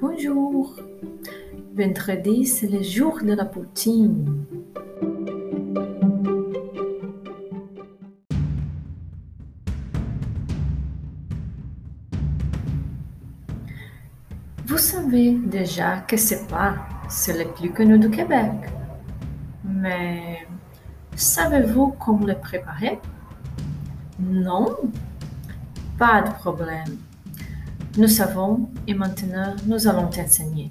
bonjour. Vendredi, c'est le jour de la poutine. Vous savez déjà que c'est pas, c'est le plus connu du Québec. Mais savez-vous comment le préparer? Non? Pas de problème. Nous savons et maintenant nous allons t'enseigner.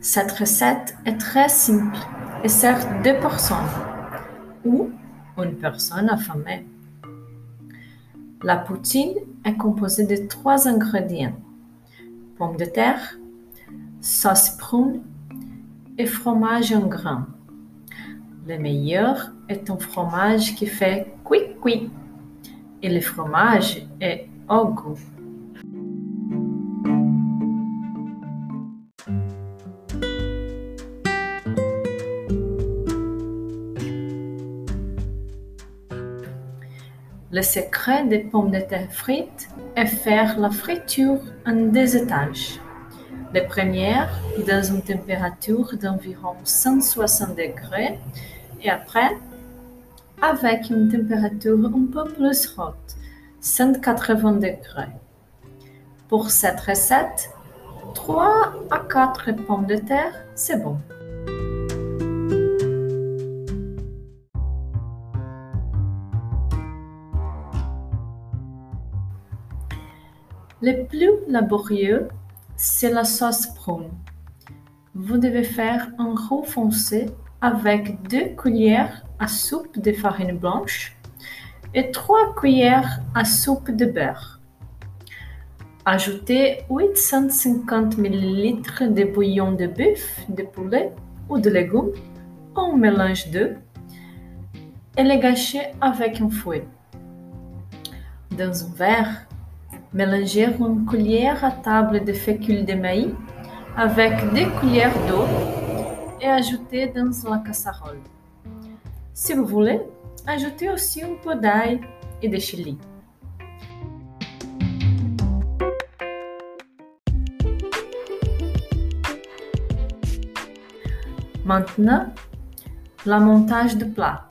Cette recette est très simple et sert deux personnes ou une personne affamée. La poutine est composée de trois ingrédients pommes de terre, sauce prune et fromage en grains. Le meilleur est un fromage qui fait cuit-cuit et le fromage est au goût. Le secret des pommes de terre frites est faire la friture en deux étages. La première dans une température d'environ 160 degrés et après avec une température un peu plus haute, 180 degrés. Pour cette recette, 3 à 4 pommes de terre, c'est bon. Le plus laborieux, c'est la sauce prune. Vous devez faire un roux foncé avec deux cuillères à soupe de farine blanche et trois cuillères à soupe de beurre. Ajoutez 850 ml de bouillon de bœuf, de poulet ou de légumes, un mélange d'eux et les gâchez avec un fouet. Dans un verre, Mélangez une cuillère à table de fécule de maïs avec deux cuillères d'eau et ajoutez dans la casserole. Si vous voulez, ajoutez aussi un peu d'ail et de chili. Maintenant, la montage de plat.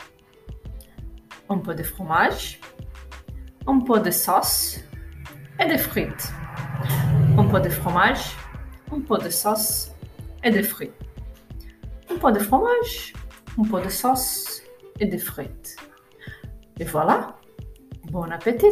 Un peu de fromage, un peu de sauce, et des frites. Un peu de fromage, un peu de sauce et des frites. Un peu de fromage, un peu de sauce et des frites. Et voilà, bon appétit!